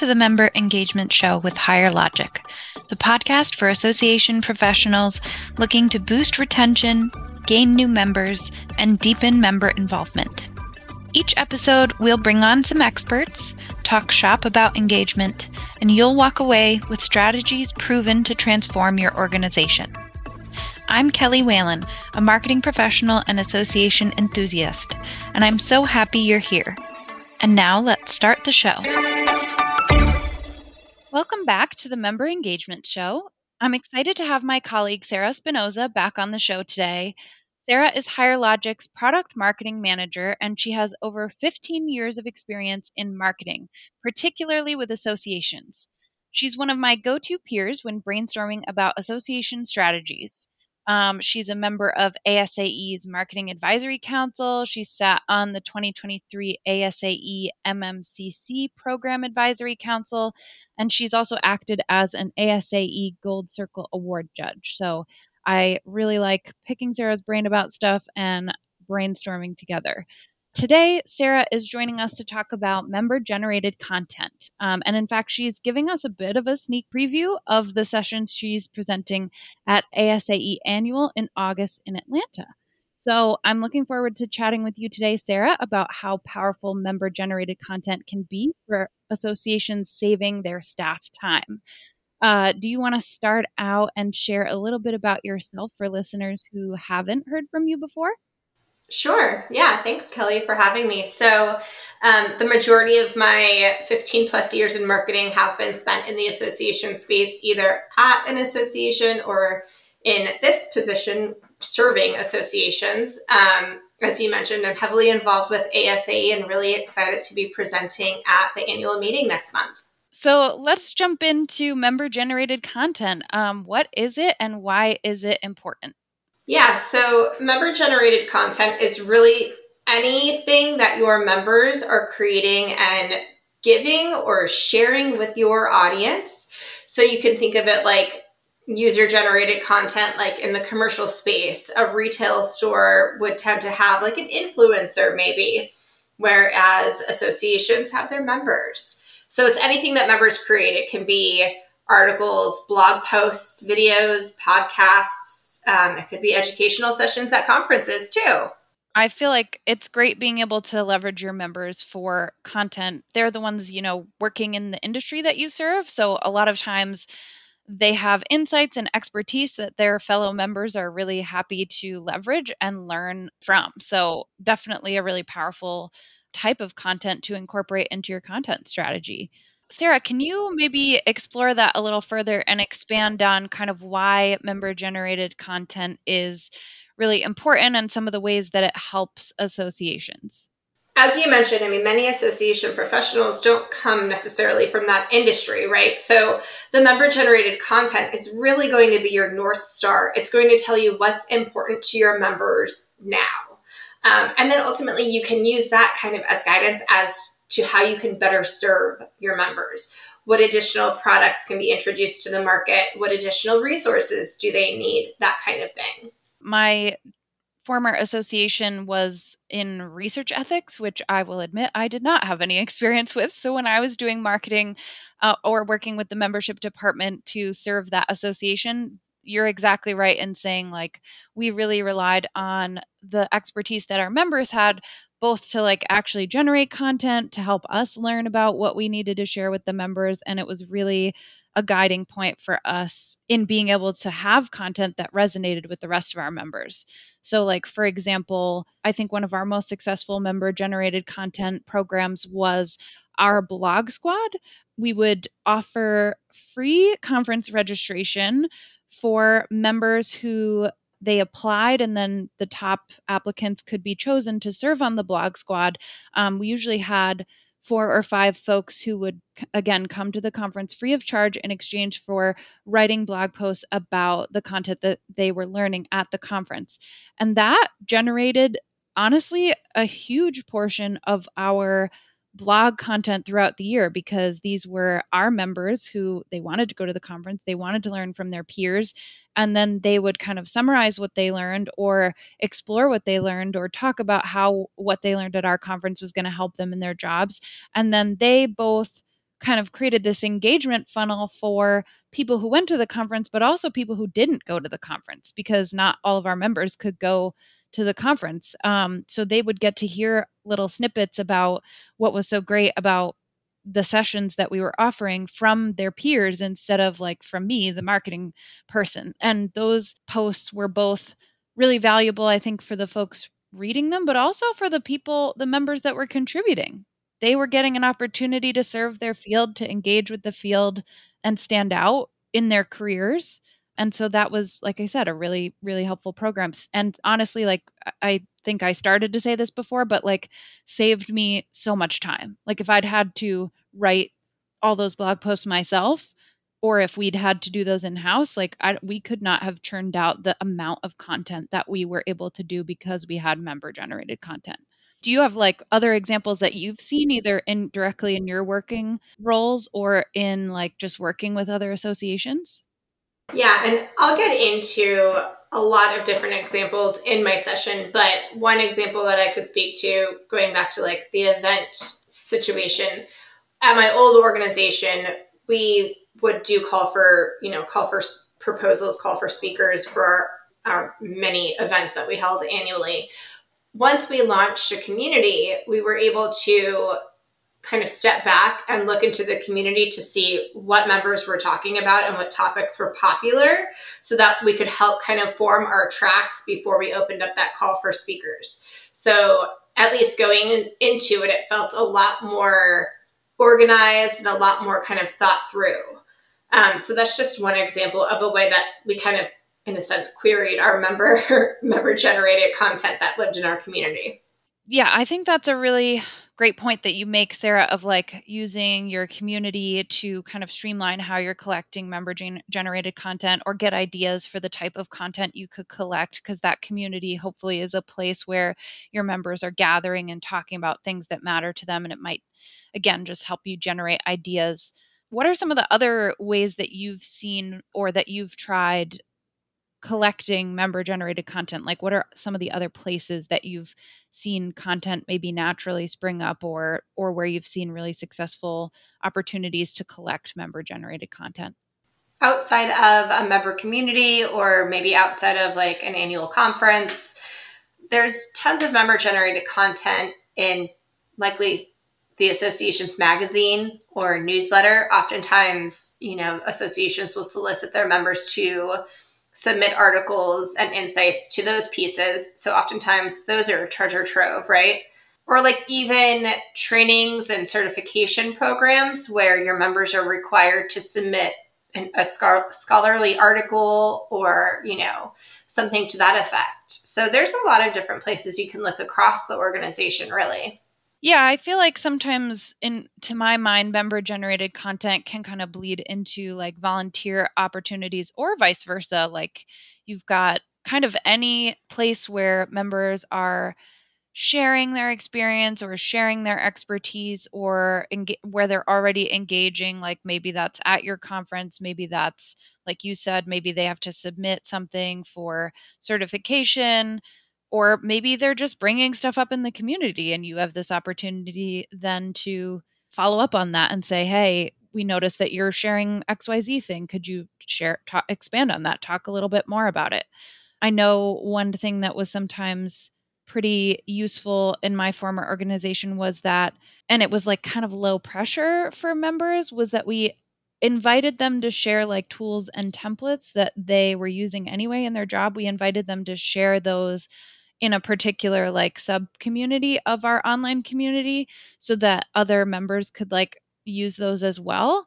to the Member Engagement Show with Higher Logic, the podcast for association professionals looking to boost retention, gain new members, and deepen member involvement. Each episode, we'll bring on some experts, talk shop about engagement, and you'll walk away with strategies proven to transform your organization. I'm Kelly Whalen, a marketing professional and association enthusiast, and I'm so happy you're here. And now let's start the show. Welcome back to the Member Engagement Show. I'm excited to have my colleague Sarah Spinosa back on the show today. Sarah is Higher Logic's product marketing manager, and she has over 15 years of experience in marketing, particularly with associations. She's one of my go to peers when brainstorming about association strategies. Um, she's a member of ASAE's Marketing Advisory Council. She sat on the 2023 ASAE MMCC Program Advisory Council, and she's also acted as an ASAE Gold Circle Award judge. So I really like picking Sarah's brain about stuff and brainstorming together. Today, Sarah is joining us to talk about member generated content. Um, and in fact, she's giving us a bit of a sneak preview of the sessions she's presenting at ASAE Annual in August in Atlanta. So I'm looking forward to chatting with you today, Sarah, about how powerful member generated content can be for associations saving their staff time. Uh, do you want to start out and share a little bit about yourself for listeners who haven't heard from you before? Sure. Yeah. Thanks, Kelly, for having me. So, um, the majority of my 15 plus years in marketing have been spent in the association space, either at an association or in this position serving associations. Um, as you mentioned, I'm heavily involved with ASA and really excited to be presenting at the annual meeting next month. So let's jump into member generated content. Um, what is it and why is it important? Yeah, so member generated content is really anything that your members are creating and giving or sharing with your audience. So you can think of it like user generated content, like in the commercial space. A retail store would tend to have like an influencer, maybe, whereas associations have their members. So it's anything that members create. It can be articles, blog posts, videos, podcasts, um, it could be educational sessions at conferences too. I feel like it's great being able to leverage your members for content. They're the ones, you know, working in the industry that you serve. So a lot of times they have insights and expertise that their fellow members are really happy to leverage and learn from. So definitely a really powerful type of content to incorporate into your content strategy. Sarah, can you maybe explore that a little further and expand on kind of why member generated content is really important and some of the ways that it helps associations? As you mentioned, I mean, many association professionals don't come necessarily from that industry, right? So the member generated content is really going to be your North Star. It's going to tell you what's important to your members now. Um, and then ultimately, you can use that kind of as guidance as to how you can better serve your members. What additional products can be introduced to the market? What additional resources do they need? That kind of thing. My former association was in research ethics, which I will admit I did not have any experience with. So when I was doing marketing uh, or working with the membership department to serve that association, you're exactly right in saying like we really relied on the expertise that our members had both to like actually generate content to help us learn about what we needed to share with the members and it was really a guiding point for us in being able to have content that resonated with the rest of our members. So, like, for example, I think one of our most successful member generated content programs was our blog squad. We would offer free conference registration for members who they applied and then the top applicants could be chosen to serve on the blog squad. Um, we usually had four or five folks who would again come to the conference free of charge in exchange for writing blog posts about the content that they were learning at the conference. And that generated honestly a huge portion of our blog content throughout the year because these were our members who they wanted to go to the conference, they wanted to learn from their peers, and then they would kind of summarize what they learned or explore what they learned or talk about how what they learned at our conference was going to help them in their jobs. And then they both kind of created this engagement funnel for people who went to the conference, but also people who didn't go to the conference because not all of our members could go to the conference. Um, so they would get to hear little snippets about what was so great about the sessions that we were offering from their peers instead of like from me, the marketing person. And those posts were both really valuable, I think, for the folks reading them, but also for the people, the members that were contributing. They were getting an opportunity to serve their field, to engage with the field and stand out in their careers and so that was like i said a really really helpful program. And honestly like i think i started to say this before but like saved me so much time. Like if i'd had to write all those blog posts myself or if we'd had to do those in house like I, we could not have churned out the amount of content that we were able to do because we had member generated content. Do you have like other examples that you've seen either in directly in your working roles or in like just working with other associations yeah, and I'll get into a lot of different examples in my session, but one example that I could speak to, going back to like the event situation, at my old organization, we would do call for, you know, call for proposals, call for speakers for our, our many events that we held annually. Once we launched a community, we were able to kind of step back and look into the community to see what members were talking about and what topics were popular so that we could help kind of form our tracks before we opened up that call for speakers. So, at least going into it, it felt a lot more organized and a lot more kind of thought through. Um, so, that's just one example of a way that we kind of, in a sense, queried our member member generated content that lived in our community. Yeah, I think that's a really great point that you make, Sarah, of like using your community to kind of streamline how you're collecting member gen- generated content or get ideas for the type of content you could collect. Because that community hopefully is a place where your members are gathering and talking about things that matter to them. And it might, again, just help you generate ideas. What are some of the other ways that you've seen or that you've tried collecting member generated content? Like what are some of the other places that you've seen content maybe naturally spring up or or where you've seen really successful opportunities to collect member generated content? Outside of a member community or maybe outside of like an annual conference there's tons of member generated content in likely the association's magazine or newsletter. Oftentimes you know associations will solicit their members to submit articles and insights to those pieces. So oftentimes those are treasure trove, right? Or like even trainings and certification programs where your members are required to submit an, a scholarly article or, you know, something to that effect. So there's a lot of different places you can look across the organization, really. Yeah, I feel like sometimes in to my mind member generated content can kind of bleed into like volunteer opportunities or vice versa. Like you've got kind of any place where members are sharing their experience or sharing their expertise or enga- where they're already engaging like maybe that's at your conference maybe that's like you said maybe they have to submit something for certification or maybe they're just bringing stuff up in the community and you have this opportunity then to follow up on that and say hey we noticed that you're sharing xyz thing. Could you share talk, expand on that? Talk a little bit more about it. I know one thing that was sometimes pretty useful in my former organization was that and it was like kind of low pressure for members was that we invited them to share like tools and templates that they were using anyway in their job. We invited them to share those in a particular like sub community of our online community so that other members could like use those as well.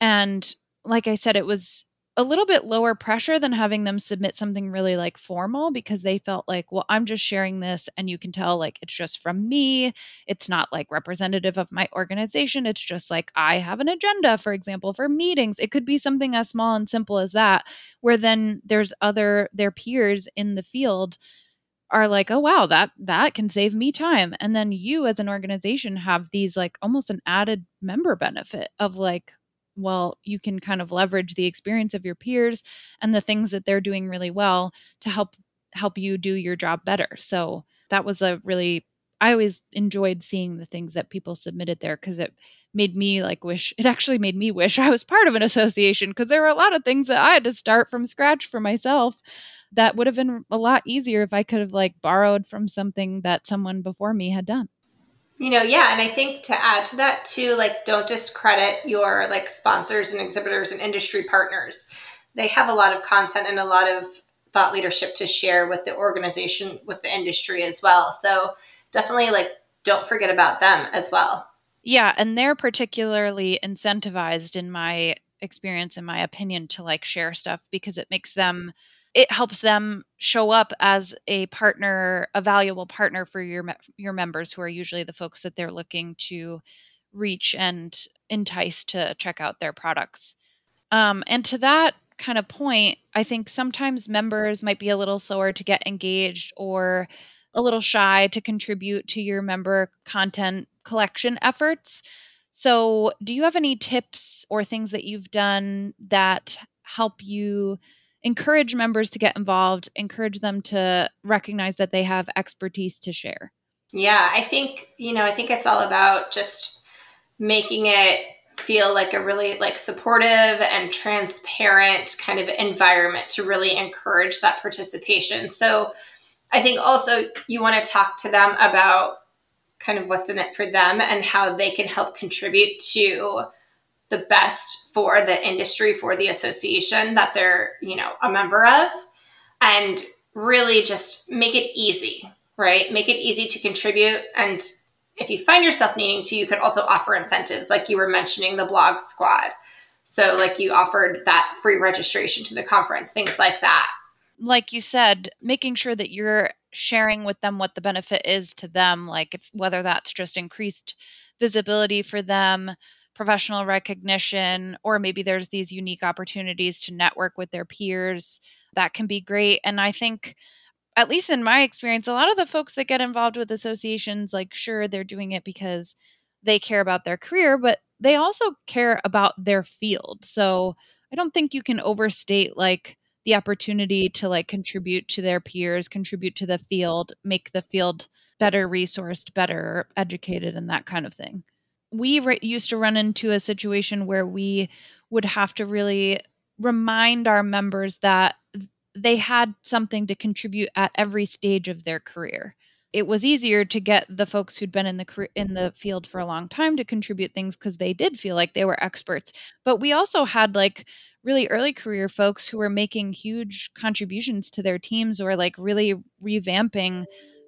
And like i said it was a little bit lower pressure than having them submit something really like formal because they felt like well i'm just sharing this and you can tell like it's just from me. It's not like representative of my organization. It's just like i have an agenda for example for meetings. It could be something as small and simple as that where then there's other their peers in the field are like oh wow that that can save me time. And then you as an organization have these like almost an added member benefit of like well you can kind of leverage the experience of your peers and the things that they're doing really well to help help you do your job better. So that was a really I always enjoyed seeing the things that people submitted there because it made me like wish it actually made me wish I was part of an association because there were a lot of things that I had to start from scratch for myself that would have been a lot easier if I could have like borrowed from something that someone before me had done. You know, yeah, and I think to add to that too, like don't discredit your like sponsors and exhibitors and industry partners. They have a lot of content and a lot of thought leadership to share with the organization, with the industry as well. So definitely like don't forget about them as well. Yeah, and they're particularly incentivized in my experience in my opinion to like share stuff because it makes them it helps them show up as a partner, a valuable partner for your your members who are usually the folks that they're looking to reach and entice to check out their products. Um, and to that kind of point, I think sometimes members might be a little slower to get engaged or a little shy to contribute to your member content collection efforts. So, do you have any tips or things that you've done that help you encourage members to get involved, encourage them to recognize that they have expertise to share? Yeah, I think, you know, I think it's all about just making it feel like a really like supportive and transparent kind of environment to really encourage that participation. So I think also you want to talk to them about kind of what's in it for them and how they can help contribute to the best for the industry for the association that they're you know a member of and really just make it easy right? Make it easy to contribute and if you find yourself needing to you could also offer incentives like you were mentioning the blog squad. So like you offered that free registration to the conference things like that. Like you said making sure that you're sharing with them what the benefit is to them like if whether that's just increased visibility for them professional recognition, or maybe there's these unique opportunities to network with their peers. That can be great. And I think, at least in my experience, a lot of the folks that get involved with associations, like, sure, they're doing it because they care about their career, but they also care about their field. So I don't think you can overstate, like, the opportunity to like contribute to their peers, contribute to the field, make the field better resourced, better educated, and that kind of thing we re- used to run into a situation where we would have to really remind our members that they had something to contribute at every stage of their career. It was easier to get the folks who'd been in the in the field for a long time to contribute things cuz they did feel like they were experts. But we also had like really early career folks who were making huge contributions to their teams or like really revamping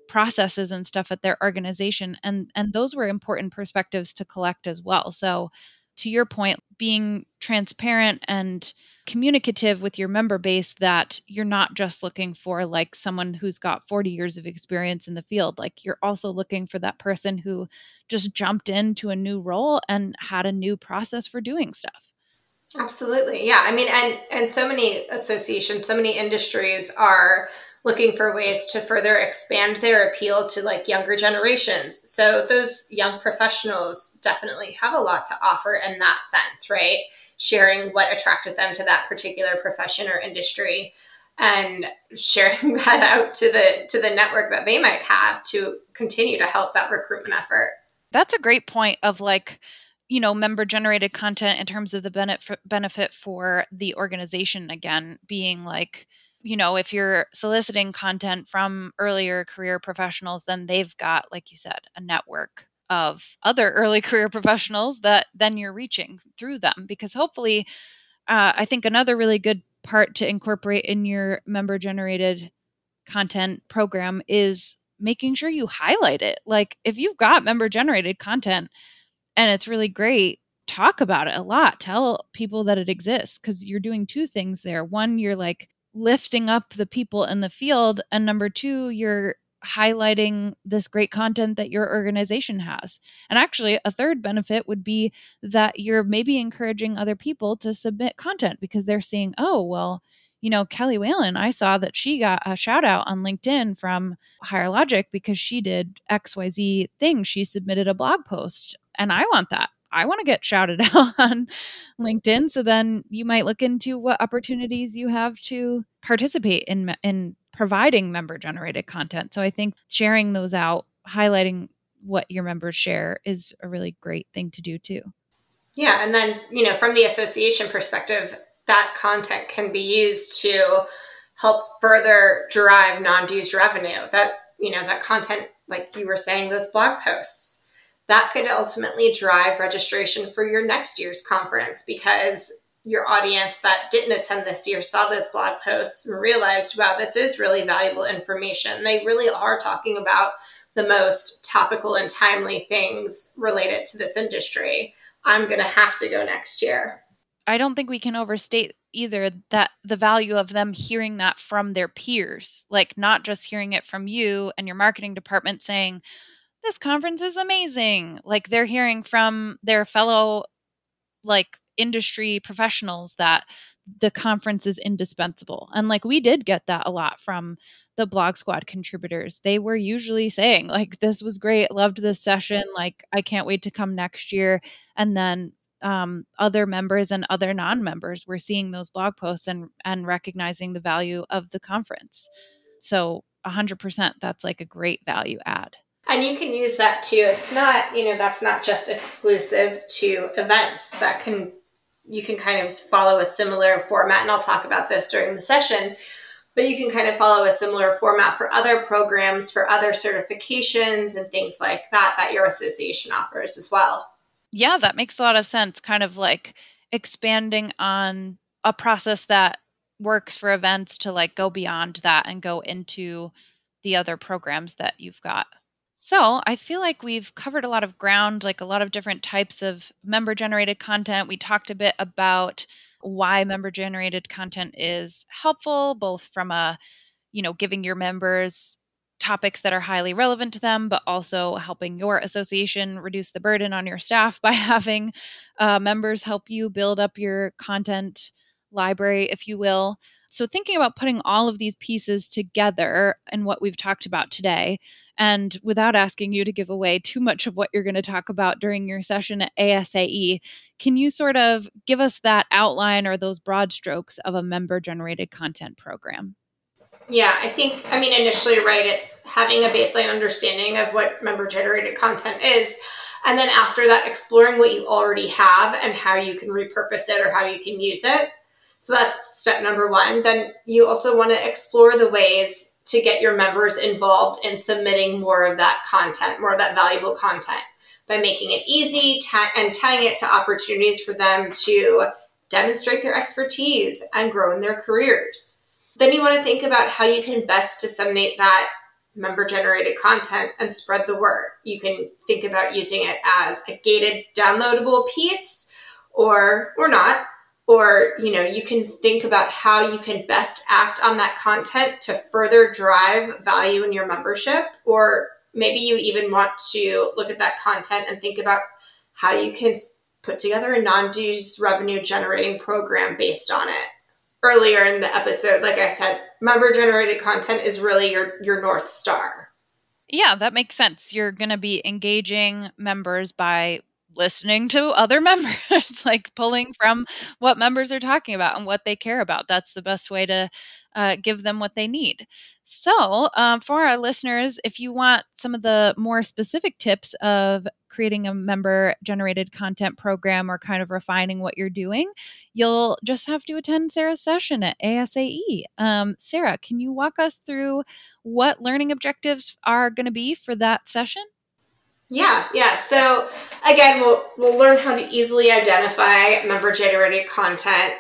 processes and stuff at their organization and and those were important perspectives to collect as well. So to your point being transparent and communicative with your member base that you're not just looking for like someone who's got 40 years of experience in the field like you're also looking for that person who just jumped into a new role and had a new process for doing stuff. Absolutely yeah i mean and and so many associations so many industries are looking for ways to further expand their appeal to like younger generations. So those young professionals definitely have a lot to offer in that sense, right? Sharing what attracted them to that particular profession or industry and sharing that out to the to the network that they might have to continue to help that recruitment effort. That's a great point of like you know member generated content in terms of the benefit benefit for the organization again being like you know, if you're soliciting content from earlier career professionals, then they've got, like you said, a network of other early career professionals that then you're reaching through them. Because hopefully, uh, I think another really good part to incorporate in your member generated content program is making sure you highlight it. Like if you've got member generated content and it's really great, talk about it a lot. Tell people that it exists because you're doing two things there. One, you're like lifting up the people in the field and number two you're highlighting this great content that your organization has. And actually, a third benefit would be that you're maybe encouraging other people to submit content because they're seeing, oh, well, you know, Kelly Whalen, I saw that she got a shout out on LinkedIn from Higher Logic because she did XYZ thing. She submitted a blog post, and I want that. I want to get shouted out on LinkedIn. So then you might look into what opportunities you have to participate in in providing member generated content. So I think sharing those out highlighting what your members share is a really great thing to do too. Yeah, and then, you know, from the association perspective, that content can be used to help further drive non-dues revenue. That, you know, that content like you were saying those blog posts that could ultimately drive registration for your next year's conference because your audience that didn't attend this year saw this blog post and realized, wow, this is really valuable information. They really are talking about the most topical and timely things related to this industry. I'm going to have to go next year. I don't think we can overstate either that the value of them hearing that from their peers, like not just hearing it from you and your marketing department saying, this conference is amazing. Like they're hearing from their fellow like industry professionals that the conference is indispensable. And like we did get that a lot from the blog squad contributors. They were usually saying like this was great, loved this session, like I can't wait to come next year. And then um, other members and other non-members were seeing those blog posts and and recognizing the value of the conference. So 100% that's like a great value add. And you can use that too. It's not, you know, that's not just exclusive to events. That can you can kind of follow a similar format and I'll talk about this during the session. But you can kind of follow a similar format for other programs, for other certifications and things like that that your association offers as well. Yeah, that makes a lot of sense. Kind of like expanding on a process that works for events to like go beyond that and go into the other programs that you've got. So, I feel like we've covered a lot of ground, like a lot of different types of member generated content. We talked a bit about why member generated content is helpful, both from a, you know, giving your members topics that are highly relevant to them, but also helping your association reduce the burden on your staff by having uh, members help you build up your content library, if you will. So, thinking about putting all of these pieces together and what we've talked about today, and without asking you to give away too much of what you're going to talk about during your session at ASAE, can you sort of give us that outline or those broad strokes of a member generated content program? Yeah, I think, I mean, initially, right, it's having a baseline understanding of what member generated content is. And then after that, exploring what you already have and how you can repurpose it or how you can use it. So that's step number one. Then you also want to explore the ways to get your members involved in submitting more of that content, more of that valuable content by making it easy and tying it to opportunities for them to demonstrate their expertise and grow in their careers. Then you want to think about how you can best disseminate that member generated content and spread the word. You can think about using it as a gated downloadable piece or or not or you know you can think about how you can best act on that content to further drive value in your membership. Or maybe you even want to look at that content and think about how you can put together a non-dues revenue generating program based on it. Earlier in the episode like i said member generated content is really your your north star. Yeah that makes sense. You're going to be engaging members by listening to other members, like pulling from what members are talking about and what they care about. That's the best way to uh, give them what they need. So, um, for our listeners, if you want some of the more specific tips of creating a member generated content program or kind of refining what you're doing, you'll just have to attend Sarah's session at ASAE. Um, Sarah, can you walk us through what learning objectives are going to be for that session? Yeah, yeah. So again, we'll we'll learn how to easily identify member generated content.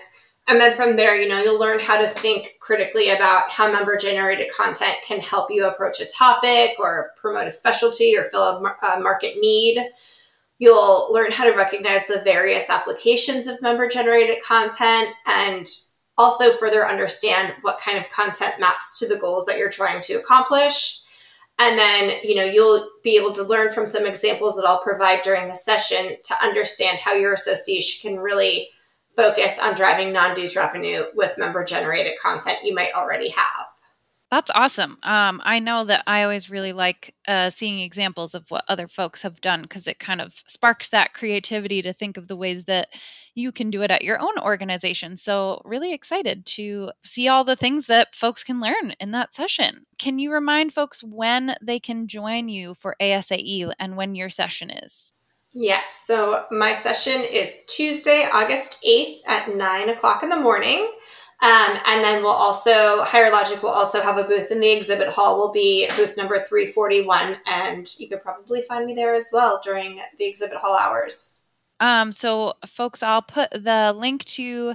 And then from there, you know, you'll learn how to think critically about how member generated content can help you approach a topic or promote a specialty or fill a, a market need. You'll learn how to recognize the various applications of member generated content and also further understand what kind of content maps to the goals that you're trying to accomplish. And then, you know, you'll be able to learn from some examples that I'll provide during the session to understand how your association can really focus on driving non dues revenue with member generated content you might already have. That's awesome. Um, I know that I always really like uh, seeing examples of what other folks have done because it kind of sparks that creativity to think of the ways that you can do it at your own organization. So, really excited to see all the things that folks can learn in that session. Can you remind folks when they can join you for ASAE and when your session is? Yes. So, my session is Tuesday, August 8th at 9 o'clock in the morning. Um, and then we'll also, Higher Logic will also have a booth in the exhibit hall. Will be booth number 341. And you could probably find me there as well during the exhibit hall hours. Um, so, folks, I'll put the link to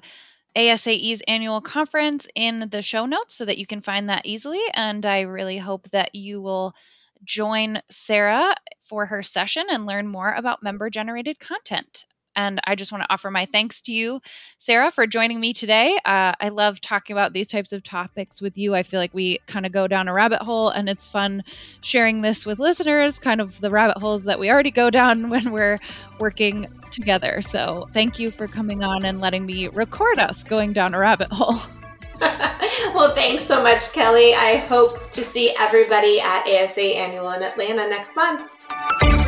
ASAE's annual conference in the show notes so that you can find that easily. And I really hope that you will join Sarah for her session and learn more about member generated content. And I just want to offer my thanks to you, Sarah, for joining me today. Uh, I love talking about these types of topics with you. I feel like we kind of go down a rabbit hole, and it's fun sharing this with listeners, kind of the rabbit holes that we already go down when we're working together. So thank you for coming on and letting me record us going down a rabbit hole. well, thanks so much, Kelly. I hope to see everybody at ASA Annual in Atlanta next month.